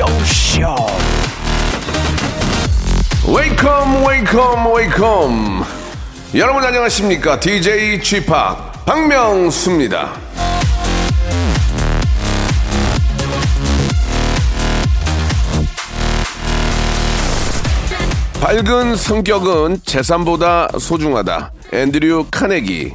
Radio Show. Welcome, welcome, welcome. 여러분 안녕하십니까? DJ G-Park 박명수입니다. 밝은 성격은 재산보다 소중하다. 앤드류 카네기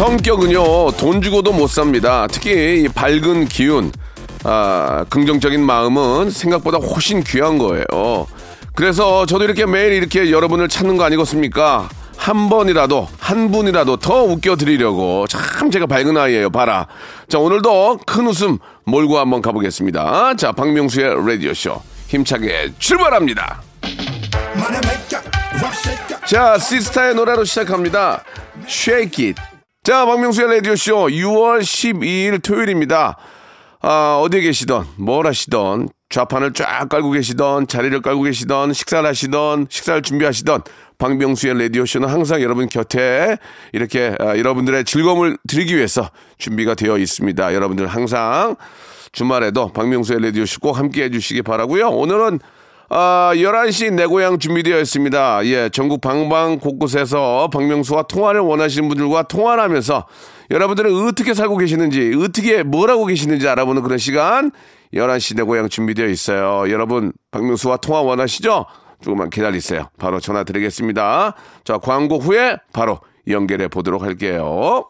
성격은요 돈 주고도 못 삽니다. 특히 이 밝은 기운, 아, 긍정적인 마음은 생각보다 훨씬 귀한 거예요. 그래서 저도 이렇게 매일 이렇게 여러분을 찾는 거 아니겠습니까? 한 번이라도 한 분이라도 더 웃겨드리려고 참 제가 밝은 아이예요. 봐라. 자 오늘도 큰 웃음 몰고 한번 가보겠습니다. 자 박명수의 라디오 쇼 힘차게 출발합니다. 자 시스타의 노래로 시작합니다. Shake It. 자, 박명수의 라디오쇼 6월 12일 토요일입니다. 아, 어디에 계시던, 뭘 하시던, 좌판을 쫙 깔고 계시던, 자리를 깔고 계시던, 식사를 하시던, 식사를 준비하시던, 박명수의 라디오쇼는 항상 여러분 곁에 이렇게 아, 여러분들의 즐거움을 드리기 위해서 준비가 되어 있습니다. 여러분들 항상 주말에도 박명수의 라디오쇼 꼭 함께 해주시기 바라고요 오늘은 아, 11시 내 고향 준비되어 있습니다. 예, 전국 방방 곳곳에서 박명수와 통화를 원하시는 분들과 통화를 하면서 여러분들은 어떻게 살고 계시는지, 어떻게 뭘 하고 계시는지 알아보는 그런 시간 11시 내 고향 준비되어 있어요. 여러분, 박명수와 통화 원하시죠? 조금만 기다리세요. 바로 전화 드리겠습니다. 자, 광고 후에 바로 연결해 보도록 할게요.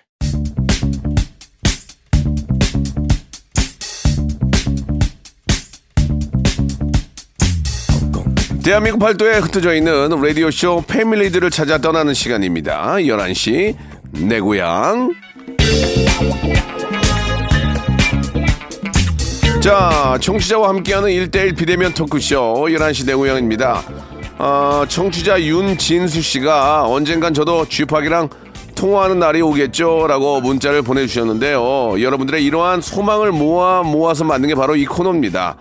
대한민국 팔도에 흩어져 있는 라디오쇼 패밀리들을 찾아 떠나는 시간입니다. 11시 내 고향. 자, 청취자와 함께하는 1대1 비대면 토크쇼 11시 내 고향입니다. 어, 청취자 윤진수 씨가 언젠간 저도 쥐팍이랑 통화하는 날이 오겠죠? 라고 문자를 보내주셨는데요. 여러분들의 이러한 소망을 모아 모아서 만든 게 바로 이 코너입니다.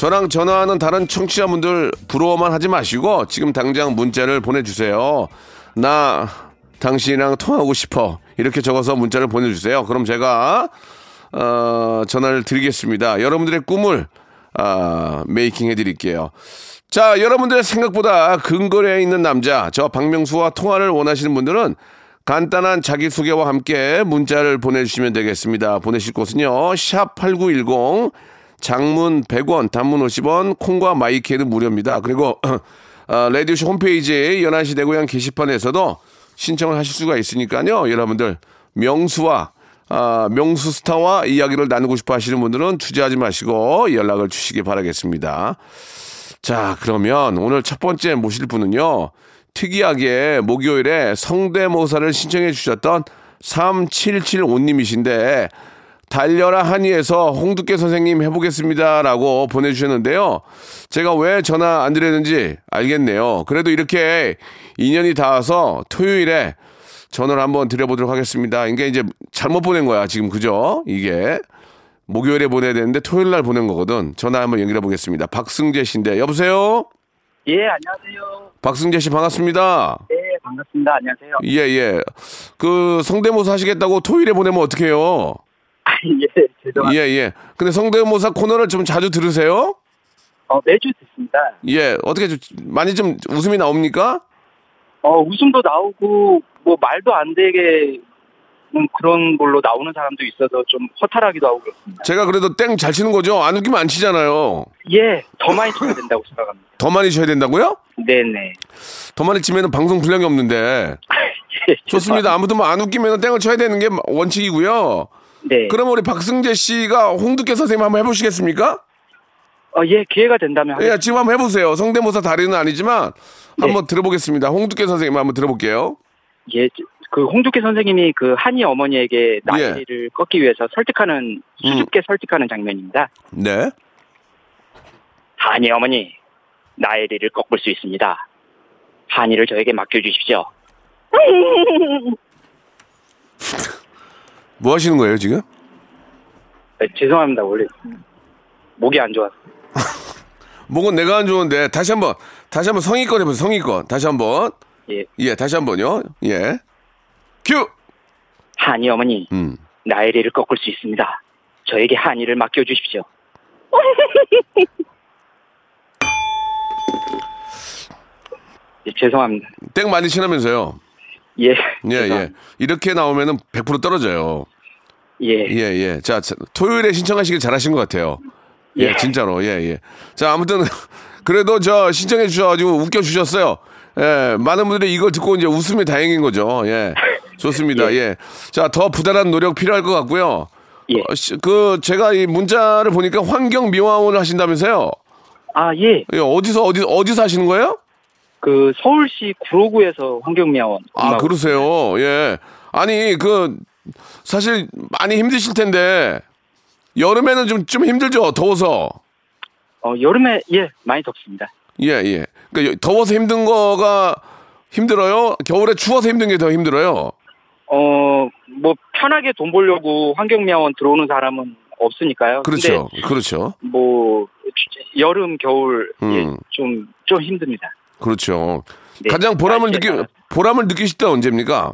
저랑 전화하는 다른 청취자분들 부러워만 하지 마시고 지금 당장 문자를 보내주세요. 나 당신이랑 통하고 싶어. 이렇게 적어서 문자를 보내주세요. 그럼 제가 어, 전화를 드리겠습니다. 여러분들의 꿈을 아, 메이킹 해드릴게요. 자, 여러분들의 생각보다 근거리에 있는 남자, 저 박명수와 통화를 원하시는 분들은 간단한 자기소개와 함께 문자를 보내주시면 되겠습니다. 보내실 곳은요, 샵8910, 장문 100원, 단문 50원, 콩과 마이케는 무료입니다. 그리고 어, 라디오쇼 홈페이지 11시 내고향 게시판에서도 신청을 하실 수가 있으니까요. 여러분들 명수와 아, 명수 스타와 이야기를 나누고 싶어 하시는 분들은 주저하지 마시고 연락을 주시기 바라겠습니다. 자, 그러면 오늘 첫 번째 모실 분은요. 특이하게 목요일에 성대모사를 신청해 주셨던 3775님이신데 달려라 한의에서 홍두깨 선생님 해보겠습니다라고 보내주셨는데요. 제가 왜 전화 안 드렸는지 알겠네요. 그래도 이렇게 인연이 닿아서 토요일에 전화를 한번 드려보도록 하겠습니다. 이게 이제 잘못 보낸 거야 지금 그죠? 이게 목요일에 보내야 되는데 토요일 날 보낸 거거든. 전화 한번 연결해 보겠습니다. 박승재 씨인데 여보세요. 예, 안녕하세요. 박승재 씨 반갑습니다. 네, 반갑습니다. 안녕하세요. 예 예. 그 성대모사 하시겠다고 토요일에 보내면 어떡해요? 아, 예, 죄송합니다. 예, 예. 근데 성대모사 코너를 좀 자주 들으세요? 어, 매주 듣습니다. 예. 어떻게 좀 많이 좀 웃음이 나옵니까? 어, 웃음도 나오고, 뭐, 말도 안 되게, 음, 그런 걸로 나오는 사람도 있어서 좀 허탈하기도 하고 그렇습니다. 제가 그래도 땡 잘 치는 거죠? 안 웃기면 안 치잖아요. 예, 더 많이 쳐야 된다고 생각합니다. 더 많이 쳐야 된다고요? 네네. 더 많이 치면 방송 분량이 없는데. 예, 좋습니다. 아무튼 뭐 안 웃기면 땡을 쳐야 되는 게 원칙이고요. 네. 그럼 우리 박승재 씨가 홍두깨 선생님 한번 해보시겠습니까? 어, 예, 기회가 된다면 예. 지금 한번 해보세요. 성대모사 달인은 아니지만 한번 들어보겠습니다. 홍두깨 선생님 한번 들어볼게요. 예, 그 홍두깨 선생님이 그 한이 어머니에게 나이를 꺾기 위해서 설득하는 수줍게 설득하는 장면입니다. 네. 한이 어머니, 나이를 꺾을 수 있습니다. 한이를 저에게 맡겨주십시오. 뭐 하시는 거예요 지금? 네, 죄송합니다. 원래 목이 안 좋아서. 목은 내가 안 좋은데 다시 한번 다시 한번 성의껏 해보세요. 성의껏 다시 한번 예, 예 다시 한번요. 예. 큐. 한이 어머니, 음. 나이를 꺾을 수 있습니다. 저에게 한이를 맡겨주십시오. 예, 죄송합니다. 땡 많이 치라면서요. 예, 예, 예. 이렇게 나오면은 100% 떨어져요. 예, 예, 예. 자, 자, 토요일에 신청하시길 잘하신 것 같아요. 예, 예. 진짜로. 예, 예. 자, 아무튼 그래도 저 신청해 주셔가지고 웃겨 주셨어요. 예, 많은 분들이 이걸 듣고 이제 웃음이 다행인 거죠. 예, 좋습니다. 예. 자, 더 부단한 노력 필요할 것 같고요. 예. 어, 시- 그 제가 이 문자를 보니까 환경 미화원을 하신다면서요? 아, 예. 예, 어디서 어디 어디서 하시는 거예요? 그 서울시 구로구에서 환경미화원. 아, 그러세요. 예. 아니, 그, 사실 많이 힘드실 텐데, 여름에는 좀, 좀 힘들죠? 더워서. 어, 여름에 예 많이 덥습니다. 예, 예. 그러니까 여- 더워서 힘든 거가 힘들어요? 겨울에 추워서 힘든 게 더 힘들어요? 어, 뭐 편하게 돈 벌려고 환경미화원 들어오는 사람은 없으니까요. 그렇죠. 그렇죠. 뭐 여름 겨울 음. 예, 좀좀 힘듭니다. 그렇죠. 네, 가장 보람을 날씨에 느끼, 따라서. 보람을 느끼실 때 언제입니까?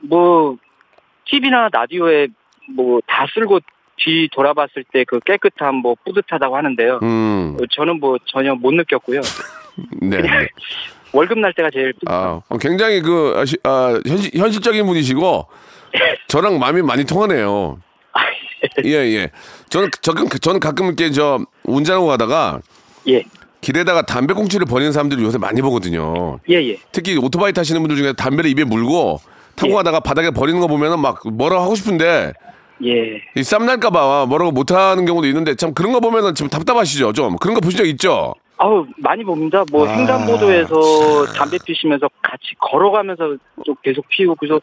뭐 TV나 라디오에 뭐 다 쓸고 뒤 돌아봤을 때 그 깨끗함 뭐 뿌듯하다고 하는데요. 음, 어, 저는 뭐 전혀 못 느꼈고요. 네. 네. 월급 날 때가 제일. 아, 어, 굉장히 그, 아, 시- 아, 현실, 현실적인 분이시고, 저랑 마음이 많이 통하네요. 예, 예. 저는, 저는, 저는 가끔 이렇게 저, 운전하고 가다가, 예, 길에다가 담배꽁초를 버리는 사람들을 요새 많이 보거든요. 예, 예. 특히 오토바이 타시는 분들 중에 담배를 입에 물고, 타고 예. 가다가 바닥에 버리는 거 보면은 막 뭐라고 하고 싶은데, 예. 이 쌈날까봐 뭐라고 못하는 경우도 있는데, 참 그런 거 보면은 좀 답답하시죠? 좀. 그런 거 보신 적 있죠? 아우 많이 봅니다. 뭐 아. 횡단보도에서 담배 피시면서 같이 걸어가면서 또 계속 피우고 그래서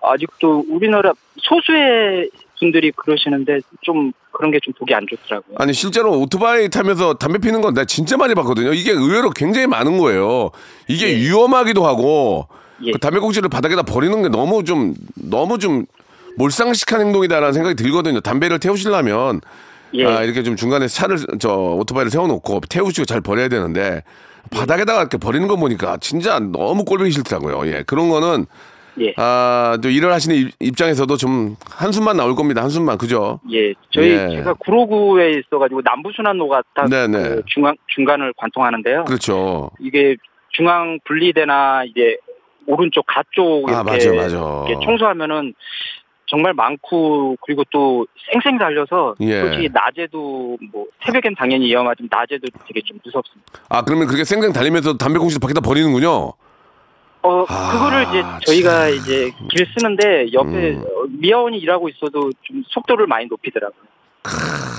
아직도 우리나라 소수의 분들이 그러시는데 좀 그런 게 좀 보기 안 좋더라고요. 아니 실제로 오토바이 타면서 담배 피는 건 나 진짜 많이 봤거든요. 이게 의외로 굉장히 많은 거예요. 이게 예. 위험하기도 하고 예. 그 담배꽁초를 바닥에다 버리는 게 너무 좀 너무 좀 몰상식한 행동이다라는 생각이 들거든요. 담배를 태우시려면 예. 아, 이렇게 좀 중간에 차를 저 오토바이를 세워놓고 태우시고 잘 버려야 되는데 바닥에다가 이렇게 버리는 거 보니까 진짜 너무 꼴보기 싫더라고요. 예 그런 거는 예. 아, 또 일을 하시는 입- 입장에서도 좀 한숨만 나올 겁니다. 한숨만 그죠? 예. 저희 예. 제가 구로구에 있어 가지고 남부순환 로가 딱 네네. 그 중앙 중간을 관통하는데요. 그렇죠. 이게 중앙 분리대나 이제 오른쪽 가쪽 아, 이렇게, 맞아, 맞아. 이렇게 청소하면은 정말 많고 그리고 또 쌩쌩 달려서 예. 솔직히 낮에도 뭐 새벽엔 당연히 위험하지만 낮에도 되게 좀 무섭습니다. 아 그러면 그렇게 쌩쌩 달리면서 담배꽁초 밖에다 버리는군요. 어 아, 그거를 이제 저희가 이제 길 쓰는데 옆에 음. 어, 미아원이 일하고 있어도 좀 속도를 많이 높이더라고요.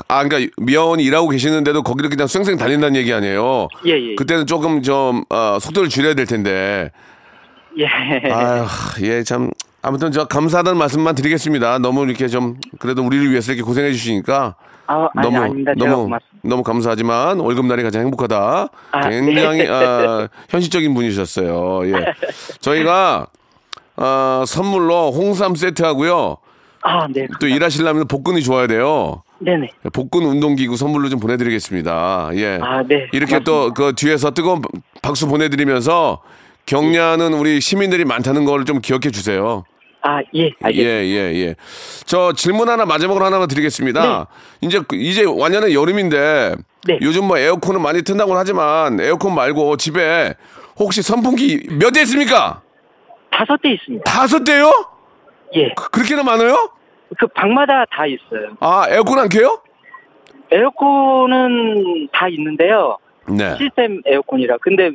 아 그러니까 미아원이 일하고 계시는데도 거기를 그냥 쌩쌩 달린다는 얘기 아니에요. 예 예. 그때는 조금 좀 어, 속도를 줄여야 될 텐데. 예. 아유, 예, 참. 아무튼 저 감사하다는 말씀만 드리겠습니다. 너무 이렇게 좀 그래도 우리를 위해서 이렇게 고생해 주시니까 아, 아니, 너무 아닙니다. 너무. 너무 감사하지만 월급 날이 가장 행복하다. 아, 굉장히 네. 아, 현실적인 분이셨어요. 예. 저희가 아, 선물로 홍삼 세트 하고요. 아, 네. 또 일하시려면 복근이 좋아야 돼요. 네네. 복근 운동기구 선물로 좀 보내드리겠습니다. 예. 아, 네. 이렇게 또 그 뒤에서 뜨거운 박수 보내드리면서 격려하는 우리 시민들이 많다는 걸 좀 기억해 주세요. 아, 예. 알겠습니다. 예, 예, 예. 저 질문 하나 마지막으로 하나만 드리겠습니다. 이제 그- 이제 완연한 여름인데 네. 요즘 뭐 에어컨은 많이 튼다고 하지만 에어컨 말고 집에 혹시 선풍기 몇 대 있습니까? 다섯 대 있습니다. 다섯 대요? 예. 그- 그렇게나 많아요? 그 방마다 다 있어요. 아, 에어컨 안 켜요? 에어컨은 다 있는데요. 네. 시스템 에어컨이라. 근데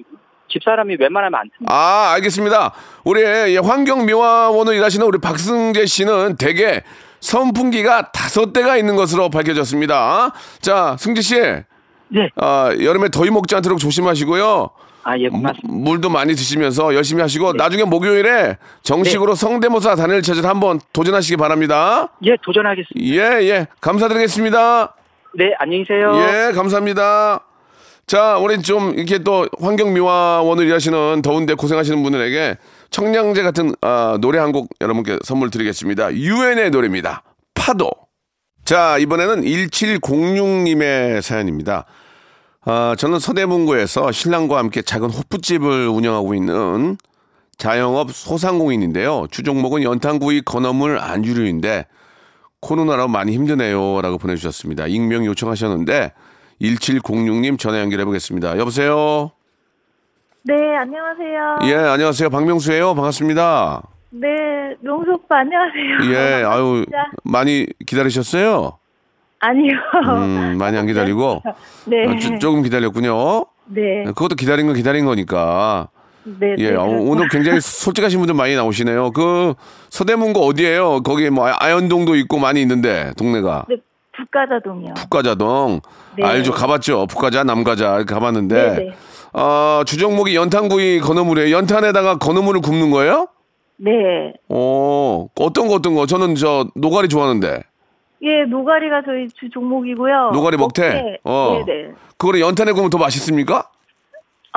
집사람이 웬만하면 안 틉니다. 아, 알겠습니다. 우리 예, 환경미화원으로 일하시는 우리 박승재 씨는 대개 선풍기가 다섯 대가 있는 것으로 밝혀졌습니다. 자, 승재 씨. 네. 아, 여름에 더위 먹지 않도록 조심하시고요. 아, 예, 고맙습니다. 물도 많이 드시면서 열심히 하시고 나중에 목요일에 정식으로 성대모사 단일 체질 한번 도전하시기 바랍니다. 예, 도전하겠습니다. 예, 예. 감사드리겠습니다. 네, 안녕히 계세요. 예, 감사합니다. 자, 우리 좀 이렇게 또 환경미화원을 일하시는 더운데 고생하시는 분들에게 청량제 같은 아, 노래 한 곡 여러분께 선물 드리겠습니다. 유엔의 노래입니다. 파도. 자, 이번에는 1706님의 사연입니다. 아, 저는 서대문구에서 신랑과 함께 작은 호프집을 운영하고 있는 자영업 소상공인인데요. 주종목은 연탄구이, 건어물, 안주류인데 코로나로 많이 힘드네요. 라고 보내주셨습니다. 익명 요청하셨는데 1706님 전화 연결해 보겠습니다. 여보세요? 네, 안녕하세요. 예, 안녕하세요. 박명수예요. 반갑습니다. 네, 명수 오빠 안녕하세요. 예, 아유, 진짜. 많이 기다리셨어요? 아니요. 음, 많이 안 기다리고 네. 어, 조- 조금 기다렸군요. 네. 그것도 기다린 건 기다린 거니까. 네. 예, 네, 어. 오늘 굉장히 솔직하신 분들 많이 나오시네요. 그 서대문구 어디예요? 거기 뭐 아- 아현동도 있고 많이 있는데 동네가 네, 북가좌동이요. 북가좌동 네. 알죠? 가봤죠? 북가좌, 남가좌 가봤는데 네, 네. 어, 주종목이 연탄구이 건어물이에요. 연탄에다가 건어물을 굽는 거예요? 네. 어, 어떤 거 어떤 거? 저는 저 노가리 좋아하는데 예, 노가리가 저희 주 종목이고요. 노가리 먹태. 어. 네, 네. 그거를 연탄에 구우면 더 맛있습니까?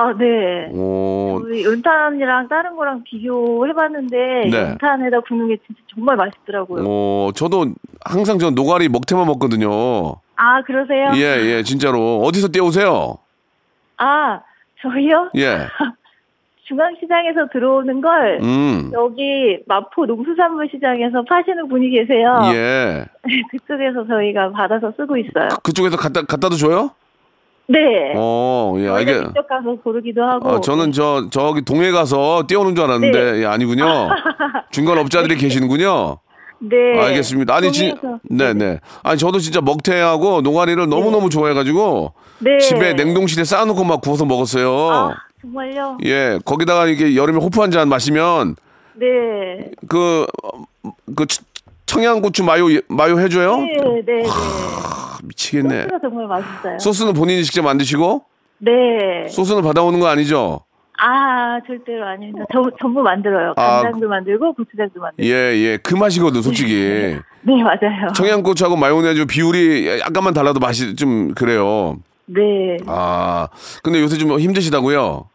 아, 네. 오, 우리 연탄이랑 다른 거랑 비교해봤는데 네. 연탄에다 굽는 게 진짜 정말 맛있더라고요. 어, 저도 항상 저 노가리 먹태만 먹거든요. 아, 그러세요? 예, 예, 진짜로. 어디서 떼오세요? 아, 저희요? 예. 중앙시장에서 들어오는 걸 음. 여기 마포 농수산물 시장에서 파시는 분이 계세요. 예. 그쪽에서 저희가 받아서 쓰고 있어요. 그 쪽에서 갖다, 갖다도 줘요? 네. 어, 예, 저희가 알게. 직접 가서 고르기도 하고. 어, 저는 저, 저기 동해 가서 떼오는 줄 알았는데, 네. 예, 아니군요. 중간 업자들이 계시는군요. 네. 알겠습니다. 아니, 진, 동해에서. 네네. 아니, 저도 진짜 먹태하고 노가리를 너무 너무 좋아해가지고, 네. 집에 냉동실에 쌓아놓고 막 구워서 먹었어요. 아, 정말요? 예, 거기다가 이게 여름에 호프 한 잔 마시면, 네. 그, 어, 그, 치- 청양고추 마요, 마요 해줘요? 네, 네, 네. 아, 미치겠네. 소스가 정말 맛있어요. 소스는 본인이 직접 만드시고, 네. 소스는 받아오는 거 아니죠? 아, 절대로 아닙니다. 저, 전부 만들어요. 아, 간장도 만들고 고추장도 만들고. 예, 예. 그 맛이거든, 솔직히. 네, 맞아요. 청양고추하고 마요네즈 비율이 약간만 달라도 맛이 좀 그래요. 네. 아, 근데 요새 좀 힘드시다고요?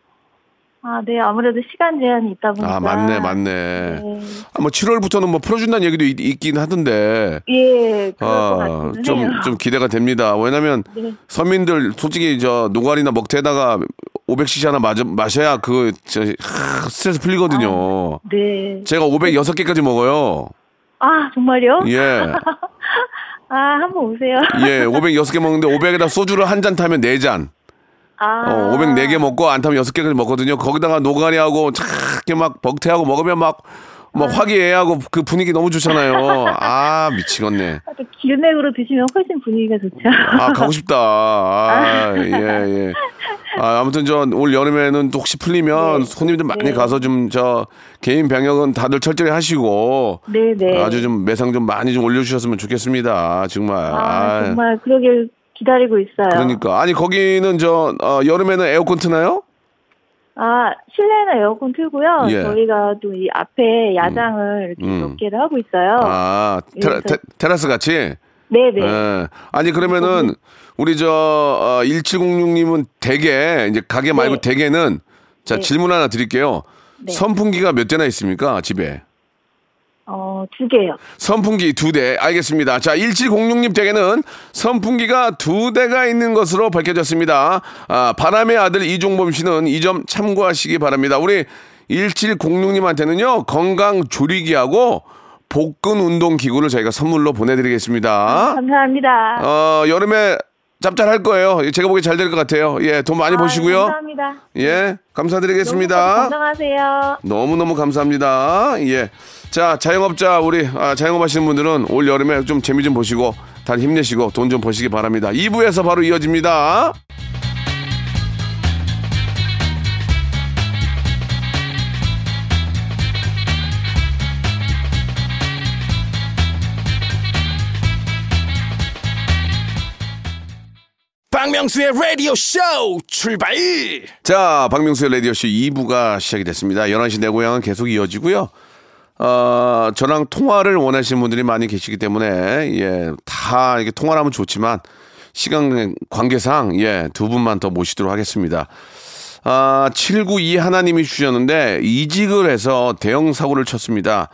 아, 네. 아무래도 시간 제한이 있다 보니까. 아, 맞네, 맞네. 네. 아, 뭐 7월부터는 뭐 풀어준다는 얘기도 있, 긴 하던데. 예, 아, 좀, 해요. 좀 기대가 됩니다. 왜냐면 네. 서민들 솔직히 저 노가리나 먹태에다가 500cc 하나 마저, 마셔야 그, 저, 하, 스트레스 풀리거든요. 네. 제가 506개까지 먹어요. 아, 정말요? 예. 아, 한번 오세요. 예, 506개 먹는데 500에다 소주를 한 잔 타면 4잔. 아. 어, 504개 먹고 안 타면 6개까지 먹거든요. 거기다가 노가리하고 착게 막 먹태하고 먹으면 막, 막 화기애애하고 그 분위기 너무 좋잖아요. 아, 미치겠네. 또 기름액으로 드시면 훨씬 분위기가 좋죠. 아, 가고 싶다. 아, 예, 예. 아, 아무튼 저 올 여름에는 또 혹시 풀리면 네. 손님들 많이 네. 가서 좀 저 개인 병역은 다들 철저히 하시고 네네. 아주 좀 매상 좀 많이 좀 올려주셨으면 좋겠습니다. 정말. 아, 아, 정말 그러길 기다리고 있어요. 그러니까 아니 거기는 저 어, 여름에는 에어컨 트나요? 아, 실내는 에어컨 틀고요. 예. 저희가 또 이 앞에 야장을 이렇게 음. 몇 개를 하고 있어요. 아 테라, 테, 라스 같이. 네네. 예. 아니 그러면은 우리 저 어, 1706님은 대게 이제 가게 말고 네. 대게는 자 네. 질문 하나 드릴게요. 네. 선풍기가 몇 대나 있습니까 집에? 어, 두 개요. 선풍기 두 대. 알겠습니다. 자, 1706님 댁에는 선풍기가 두 대가 있는 것으로 밝혀졌습니다. 아, 바람의 아들 이종범 씨는 이 점 참고하시기 바랍니다. 우리 1706님한테는요, 건강 조리기하고 복근 운동 기구를 저희가 선물로 보내드리겠습니다. 감사합니다. 어, 여름에 짭짤할 거예요. 제가 보기에 잘될 것 같아요. 예, 돈 많이 아, 버시고요. 감사합니다. 예, 너무 감사드리겠습니다. 건강하세요. 너무너무 감사합니다. 예. 자, 자영업자, 우리, 아, 자영업 하시는 분들은 올 여름에 좀 재미 좀 보시고, 다들 힘내시고, 돈 좀 버시기 바랍니다. 2부에서 바로 이어집니다. 박명수의 라디오 쇼 출발! 자, 박명수의 라디오 쇼 2부가 시작이 됐습니다. 11시 내 고향은 계속 이어지고요. 어, 저랑 통화를 원하시는 분들이 많이 계시기 때문에, 예, 다 이게 통화를 하면 좋지만, 시간 관계상, 예, 두 분만 더 모시도록 하겠습니다. 아, 792 하나님이 주셨는데, 이직을 해서 대형 사고를 쳤습니다.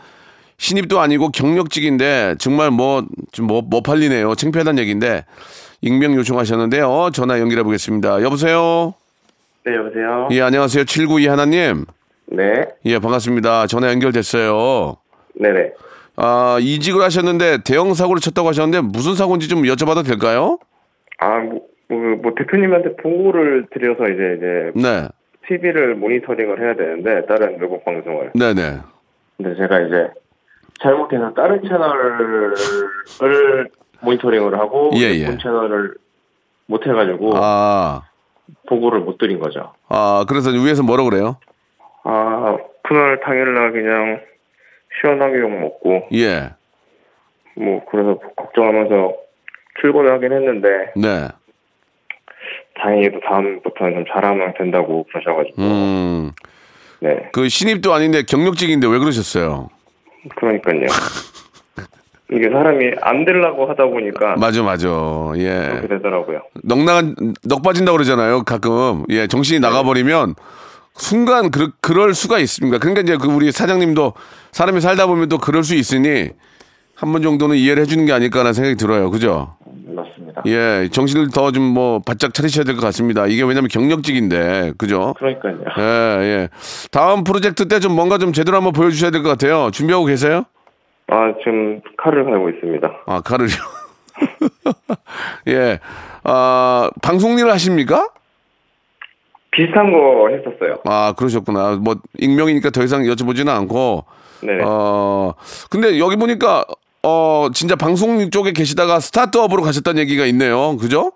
신입도 아니고 경력직인데, 정말 뭐, 좀 뭐, 뭐 팔리네요. 창피하다는 얘기인데, 익명 요청하셨는데요. 전화 연결해 보겠습니다. 여보세요? 네, 여보세요? 예, 안녕하세요. 792 하나님. 네, 예, 반갑습니다. 전화 연결됐어요. 네네. 아, 이직을 하셨는데 대형 사고를 쳤다고 하셨는데 무슨 사고인지 좀 여쭤봐도 될까요? 아, 뭐, 뭐, 뭐 대표님한테 보고를 드려서 이제, 이제, 네. TV를 모니터링을 해야 되는데, 다른 외국 방송을. 네네. 근데 제가 이제, 잘못해서 다른 채널을 모니터링을 하고, 예, 예. 본 채널을 못 해가지고, 아, 보고를 못 드린 거죠. 아, 그래서 위에서 뭐라 그래요? 아, 그날 당일날 그냥, 시원하게 욕 먹고, 예. 뭐, 그래서 걱정하면서 출근을 하긴 했는데, 네. 다행히도 다음부터는 좀 잘하면 된다고 그러셔가지고, 음, 네. 그 신입도 아닌데 경력직인데 왜 그러셨어요? 그러니까요. 이게 사람이 안 되려고 하다 보니까 맞아, 맞아. 그렇게 예. 되더라고요. 넉 나간, 넉 빠진다고 그러잖아요. 가끔. 예, 정신이 나가버리면 순간 그, 그럴 수가 있습니다. 그러니까 이제 그 우리 사장님도 사람이 살다 보면 또 그럴 수 있으니 한 번 정도는 이해를 해주는 게 아닐까라는 생각이 들어요. 그죠? 맞습니다. 예, 정신을 더 좀 뭐 바짝 차리셔야 될 것 같습니다. 이게 왜냐면 경력직인데, 그죠? 그러니까요. 예, 예. 다음 프로젝트 때 좀 뭔가 좀 제대로 한번 보여주셔야 될 것 같아요. 준비하고 계세요? 아 지금 칼을 갈고 있습니다. 아, 가르려. 예. 아, 방송 일을 하십니까? 비슷한 거 했었어요. 아, 그러셨구나. 뭐, 익명이니까 더 이상 여쭤보지는 않고. 네. 어, 근데 여기 보니까, 어, 진짜 방송 쪽에 계시다가 스타트업으로 가셨다는 얘기가 있네요. 그죠?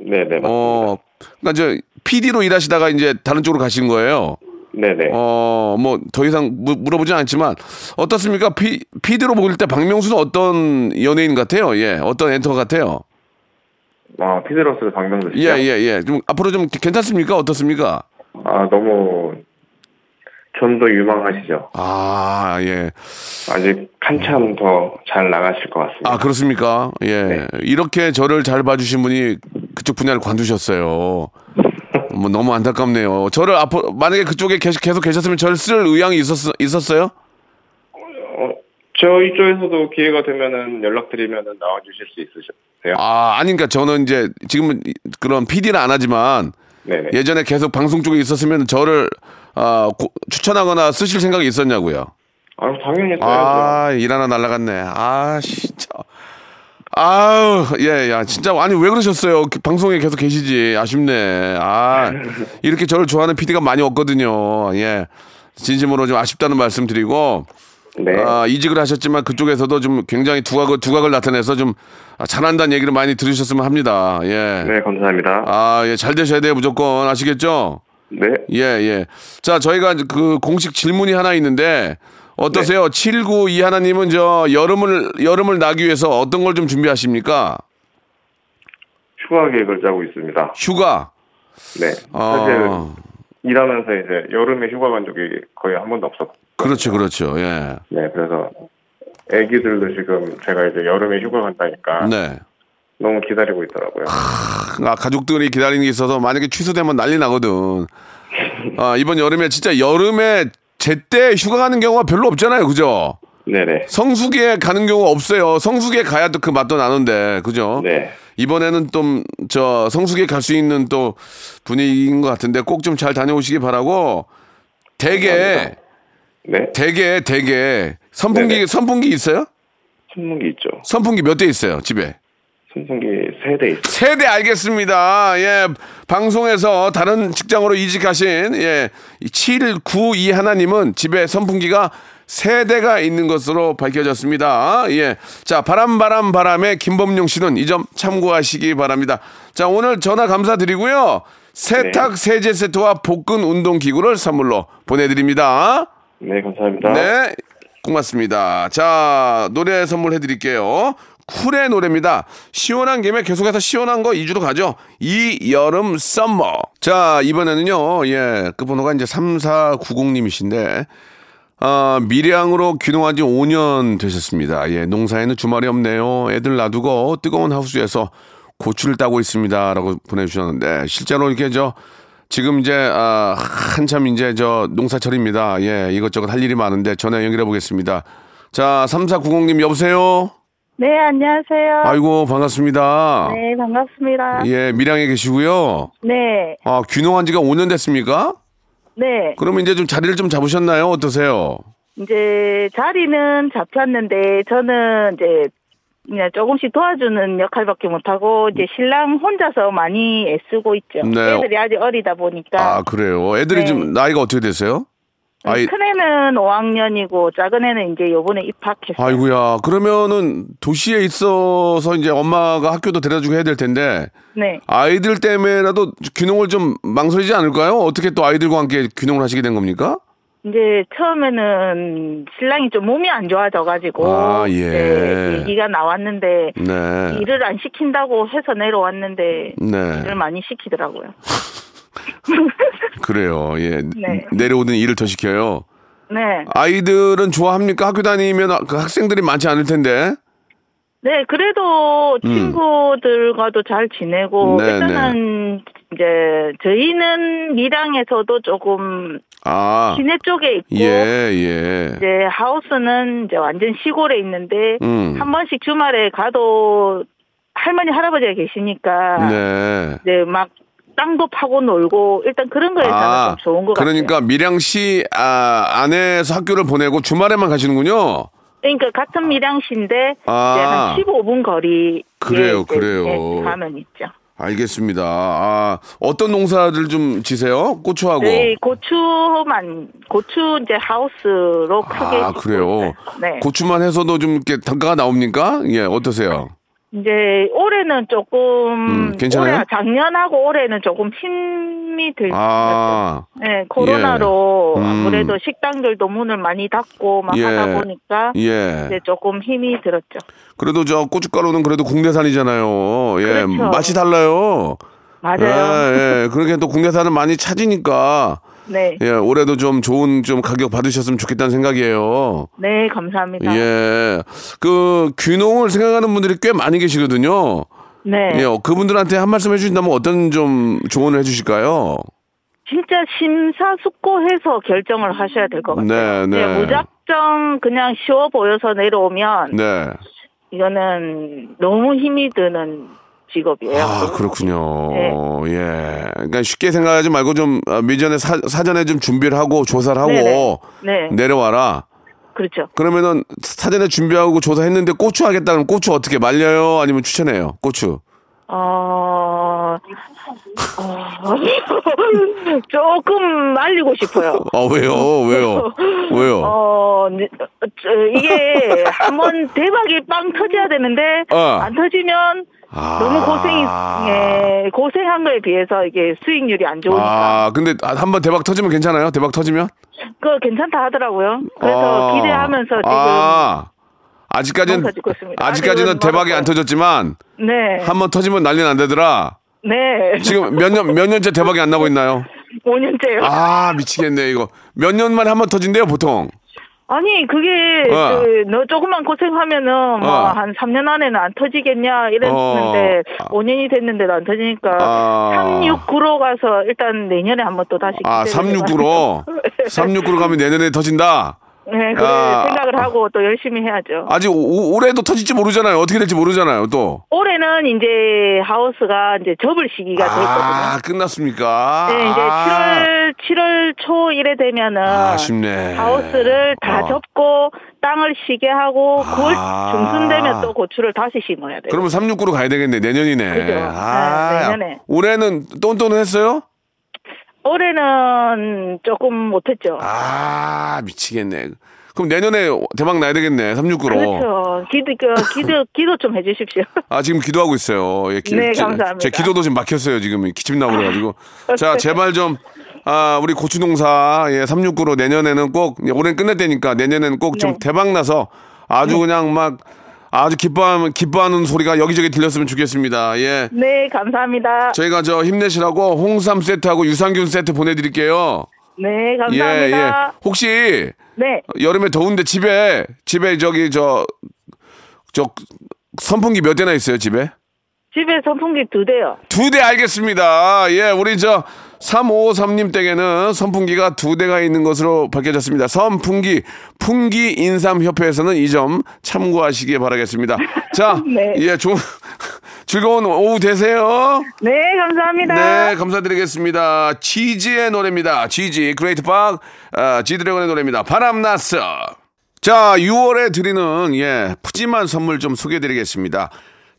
네네 맞습니다. 어, 그니까 저, PD로 일하시다가 이제 다른 쪽으로 가신 거예요. 네네. 어, 뭐, 더 이상 무- 물어보진 않지만, 어떻습니까? 피, PD로 보일 때 박명수는 어떤 연예인 같아요? 예, 어떤 엔터 같아요? 아 피드로스 박명수 씨. 예, 예, 예. 좀, 앞으로 좀 괜찮습니까? 어떻습니까? 아 너무 좀 더 유망하시죠. 아, 예. 아직 한참 더 잘 나가실 것 같습니다. 아, 그렇습니까? 예. 네. 이렇게 저를 잘 봐주신 분이 그쪽 분야를 관두셨어요. 뭐 너무 안타깝네요. 저를 앞으로, 만약에 그쪽에 계속, 계속 계셨으면 저를 쓸 의향이 있었, 있었어요? 어, 저희 쪽에서도 기회가 되면은 연락드리면은 나와주실 수 있으세요? 아, 아니, 그러니까 저는 이제 지금은 그런 PD는 안 하지만 네네. 예전에 계속 방송 쪽에 있었으면 저를 아, 고- 추천하거나 쓰실 생각이 있었냐고요. 아 당연히. 아, 일 하나 날라갔네. 아, 진짜. 아우, 예, 야, 진짜. 아니, 왜 그러셨어요? 그 방송에 계속 계시지. 아쉽네. 아, 이렇게 저를 좋아하는 PD가 많이 없거든요. 예. 진심으로 좀 아쉽다는 말씀 드리고, 네. 아, 이직을 하셨지만 그쪽에서도 좀 굉장히 두각을, 두각을 나타내서 좀 아, 잘한다는 얘기를 많이 들으셨으면 합니다. 예. 네 감사합니다. 아, 예, 잘 되셔야 돼요, 무조건. 아시겠죠? 네. 예, 예. 자, 저희가 그 공식 질문이 하나 있는데 어떠세요? 792 하나님은 저 여름을 여름을 나기 위해서 어떤 걸 좀 준비하십니까? 휴가 계획을 짜고 있습니다. 휴가. 네. 아. 사실 일하면서 이제 여름에 휴가 간 적이 거의 한 번도 없었고. 그렇죠, 그렇죠. 예. 네, 그래서 애기들도 지금 제가 이제 여름에 휴가 간다니까 네. 너무 기다리고 있더라고요. 아, 가족들이 기다리는 게 있어서 만약에 취소되면 난리 나거든. 아, 이번 여름에 진짜 여름에 제때 휴가 가는 경우가 별로 없잖아요. 그죠? 네네. 성수기에 가는 경우 없어요. 성수기에 가야 또 그 맛도 나는데. 그죠? 네. 이번에는 좀 저 성수기에 갈 수 있는 또 분위기인 것 같은데 꼭 좀 잘 다녀오시기 바라고 대게. 네. 대게 대게 선풍기 네네. 선풍기 있어요? 선풍기 있죠. 선풍기 몇 대 있어요 집에? 선풍기 세 대 있어요. 세 대 알겠습니다. 예 방송에서 다른 직장으로 이직하신 예 792 하나님은 집에 선풍기가 세 대가 있는 것으로 밝혀졌습니다. 예. 자, 바람, 바람, 바람의 김범용 씨는 이 점 참고하시기 바랍니다. 자, 오늘 전화 감사드리고요. 세탁 세제 세트와 복근 운동 기구를 선물로 보내드립니다. 네, 감사합니다. 네. 고맙습니다. 자, 노래 선물해 드릴게요. 쿨의 노래입니다. 시원한 김에 계속해서 시원한 거 2주로 가죠. 이 여름 썸머. 자, 이번에는요, 예, 끝번호가 이제 3490님이신데, 아, 밀양으로 귀농한 지 5년 되셨습니다. 예, 농사에는 주말이 없네요. 애들 놔두고 뜨거운 하우스에서 고추를 따고 있습니다. 라고 보내주셨는데, 실제로 이렇게 저, 지금 이제, 아, 한참 이제 저 농사철입니다. 예, 이것저것 할 일이 많은데 전화 연결해 보겠습니다. 자, 3490님 여보세요? 네, 안녕하세요. 아이고, 반갑습니다. 네, 반갑습니다. 예, 밀양에 계시고요. 네, 아, 귀농한 지가 5년 됐습니까? 네. 그러면 이제 좀 자리를 좀 잡으셨나요? 어떠세요? 이제 자리는 잡혔는데 저는 이제 그냥 조금씩 도와주는 역할밖에 못하고 이제 신랑 혼자서 많이 애쓰고 있죠. 네. 애들이 아직 어리다 보니까 아, 그래요. 애들이 네. 좀 나이가 어떻게 되세요? 아이, 큰 애는 5학년이고 작은 애는 이제 요번에 입학했어요. 아이고야. 그러면은 도시에 있어서 이제 엄마가 학교도 데려주고 해야 될 텐데 네. 아이들 때문에라도 귀농을 좀 망설이지 않을까요? 어떻게 또 아이들과 함께 귀농을 하시게 된 겁니까? 이제 처음에는 신랑이 좀 몸이 안 좋아져가지고 아, 예. 이제 얘기가 나왔는데 네. 일을 안 시킨다고 해서 내려왔는데 네. 일을 많이 시키더라고요. 그래요. 예. 네. 내려오는 일을 더 시켜요. 네. 아이들은 좋아합니까? 학교 다니면 아- 그 학생들이 많지 않을 텐데. 네, 그래도 음. 친구들과도 잘 지내고 네, 일단은 이제 저희는 밀양에서도 조금 아. 시내 쪽에 있고 예, 예. 이제 하우스는 이제 완전 시골에 있는데 음. 한 번씩 주말에 가도 할머니 할아버지가 계시니까 네. 이제 막 땅도 파고 놀고 일단 그런 거에서는 아, 좀 좋은 것 그러니까 같아요. 밀양시 아, 안에서 학교를 보내고 주말에만 가시는군요. 그러니까 같은 밀양시인데 아. 한 15분 거리 그래요, 그래요. 가면 있죠. 알겠습니다. 아, 어떤 농사들 좀 지세요? 고추하고. 네, 고추만 고추 이제 하우스로 크게 아, 그래요. 있어요. 네. 고추만 해서도 좀 이렇게 단가가 나옵니까? 예, 어떠세요? 이제 올해는 조금 음, 괜찮아요? 올해 작년하고 올해는 조금 힘이 들. 아, 네, 코로나로 예. 음. 아무래도 식당들도 문을 많이 닫고 막 예. 하다 보니까 예. 이제 조금 힘이 들었죠. 그래도 저 고춧가루는 그래도 국내산이잖아요. 예, 그렇죠. 맛이 달라요. 맞아요. 예, 예. 그렇게 또 국내산을 많이 찾으니까 네, 예, 올해도 좀 좋은 좀 가격 받으셨으면 좋겠다는 생각이에요. 네 감사합니다. 예. 그 귀농을 생각하는 분들이 꽤 많이 계시거든요. 네, 예, 그분들한테 한 말씀 해주신다면 어떤 좀 조언을 해주실까요? 진짜 심사숙고해서 결정을 하셔야 될 것 같아요. 네, 네. 무작정 그냥 쉬워 보여서 내려오면 네. 이거는 너무 힘이 드는 직업이에요. 아, 그렇군요. 네. 예. 그러니까 쉽게 생각하지 말고 좀 아, 미전에 사, 사전에 좀 준비를 하고 조사를 하고. 네, 내려와라. 그렇죠. 그러면은 사전에 준비하고 조사했는데 고추 하겠다 그러면 고추 어떻게 말려요? 아니면 추천해요? 고추. 어, 어, 조금 말리고 싶어요. 아, 왜요? 왜요? 왜요? 어, 네, 어, 저, 이게 한번 대박이 빵 터져야 되는데 어. 안 터지면 아. 너무 고생이 예, 고생한 거에 비해서 이게 수익률이 안 좋으니까 아, 근데 한번 대박 터지면 괜찮아요? 대박 터지면? 그거 괜찮다 하더라고요. 그래서 아. 기대하면서 지금 아, 아직까지는. 아직까지는 대박이. 안 터졌지만 네, 한번 터지면 난리는 안 되더라. 네, 지금 몇 년 몇 년째 대박이 안 나고 있나요? 5년째요. 아 미치겠네 이거 몇 년 만에 한 번 터진대요 보통. 아니 그게 어. 그, 너 조금만 고생하면은 어. 뭐한 3년 안에는 안 터지겠냐 이랬는데 어. 5년이 됐는데도 안 터지니까 아. 369로 가서 일단 내년에 한번 또 다시 아 기대를 369로 369로 가면 내년에 터진다. 네, 그 아. 생각을 하고 또 열심히 해야죠. 아직 오- 올해도 터질지 모르잖아요. 어떻게 될지 모르잖아요. 또. 올해는 이제 하우스가 이제 접을 시기가 됐거든요. 아 끝났습니까? 네, 이제 아. 7월 7월 초 이래 되면은 아쉽네. 하우스를 다 어. 접고 땅을 쉬게 하고 9월 아. 중순 되면 또 고추를 다시 심어야 돼요. 그러면 369로 가야 되겠네. 내년이네. 그죠. 아, 네, 내년에. 올해는 똔똔은 했어요? 올해는 조금 못했죠. 아, 미치겠네. 그럼 내년에 대박 나야 되겠네. 369로. 그렇죠. 기도, 그, 기도, 기도 좀 해주십시오. 아, 지금 기도하고 있어요. 예, 기, 네, 제- 감사합니다. 제 기도도 지금 막혔어요. 지금 기침 나고 그래가지고. 자, 제발 좀, 아, 우리 고추농사, 예, 369로 내년에는 꼭, 예, 올해는 끝낼 때니까 내년에는 꼭좀 네. 대박 나서 아주 그냥 막, 아주 기뻐하는, 기뻐하는 소리가 여기저기 들렸으면 좋겠습니다. 예. 네, 감사합니다. 저희가 저 힘내시라고 홍삼 세트하고 유산균 세트 보내드릴게요. 네, 예, 예. 감사합니다. 혹시 네, 여름에 더운데 집에, 집에 저기 저, 저 선풍기 몇 대나 있어요, 집에? 집에 선풍기 두 대요. 두 대 알겠습니다. 예, 우리 저 3553님 댁에는 선풍기가 두 대가 있는 것으로 밝혀졌습니다. 선풍기, 풍기 인삼 협회에서는 이 점 참고하시기 바라겠습니다. 자, 네. 예, 좋은, 즐거운 오후 되세요. 네, 감사합니다. 네, 감사드리겠습니다. GG의 노래입니다. GG, Great 박, 아, 지드래곤의 노래입니다. 바람 났어. 자, 6월에 드리는, 예, 푸짐한 선물 좀 소개해 드리겠습니다.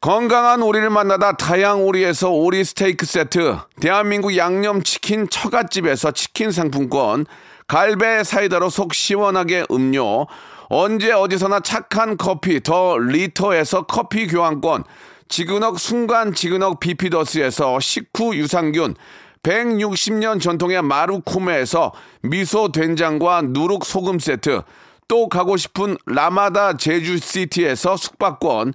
건강한 오리를 만나다 다향 오리에서 오리 스테이크 세트, 대한민국 양념치킨 처갓집에서 치킨 상품권, 갈배 사이다로 속 시원하게 음료, 언제 어디서나 착한 커피 더 리터에서 커피 교환권, 지근억 순간 지근억 비피더스에서 식후 유산균, 160년 전통의 마루코메에서 미소 된장과 누룩 소금 세트, 또 가고 싶은 라마다 제주시티에서 숙박권,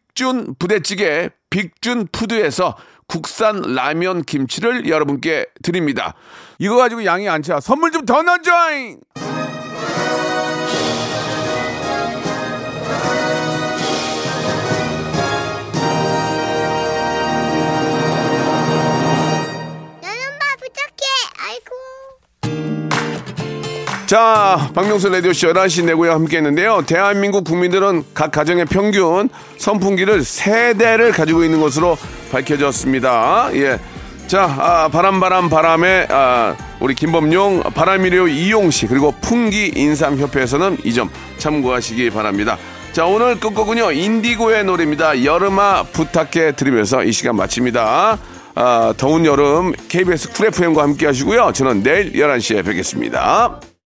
준 부대찌개 빅준 푸드에서 국산 라면 김치를 여러분께 드립니다. 이거 가지고 양이 안 차. 선물 좀 더 넣어줘잉! 자, 박명수 라디오쇼 11시 내고요 함께 했는데요. 대한민국 국민들은 각 가정의 평균 선풍기를 세대를 가지고 있는 것으로 밝혀졌습니다. 예. 자, 아, 바람, 바람, 바람에, 아, 우리 김범용, 바람이려오 이용씨, 그리고 풍기 인삼협회에서는 이 점 참고하시기 바랍니다. 자, 오늘 끝곡은요, 인디고의 노래입니다. 여름아 부탁해 드리면서 이 시간 마칩니다. 아, 더운 여름 KBS 쿨 FM과 함께 하시고요. 저는 내일 11시에 뵙겠습니다.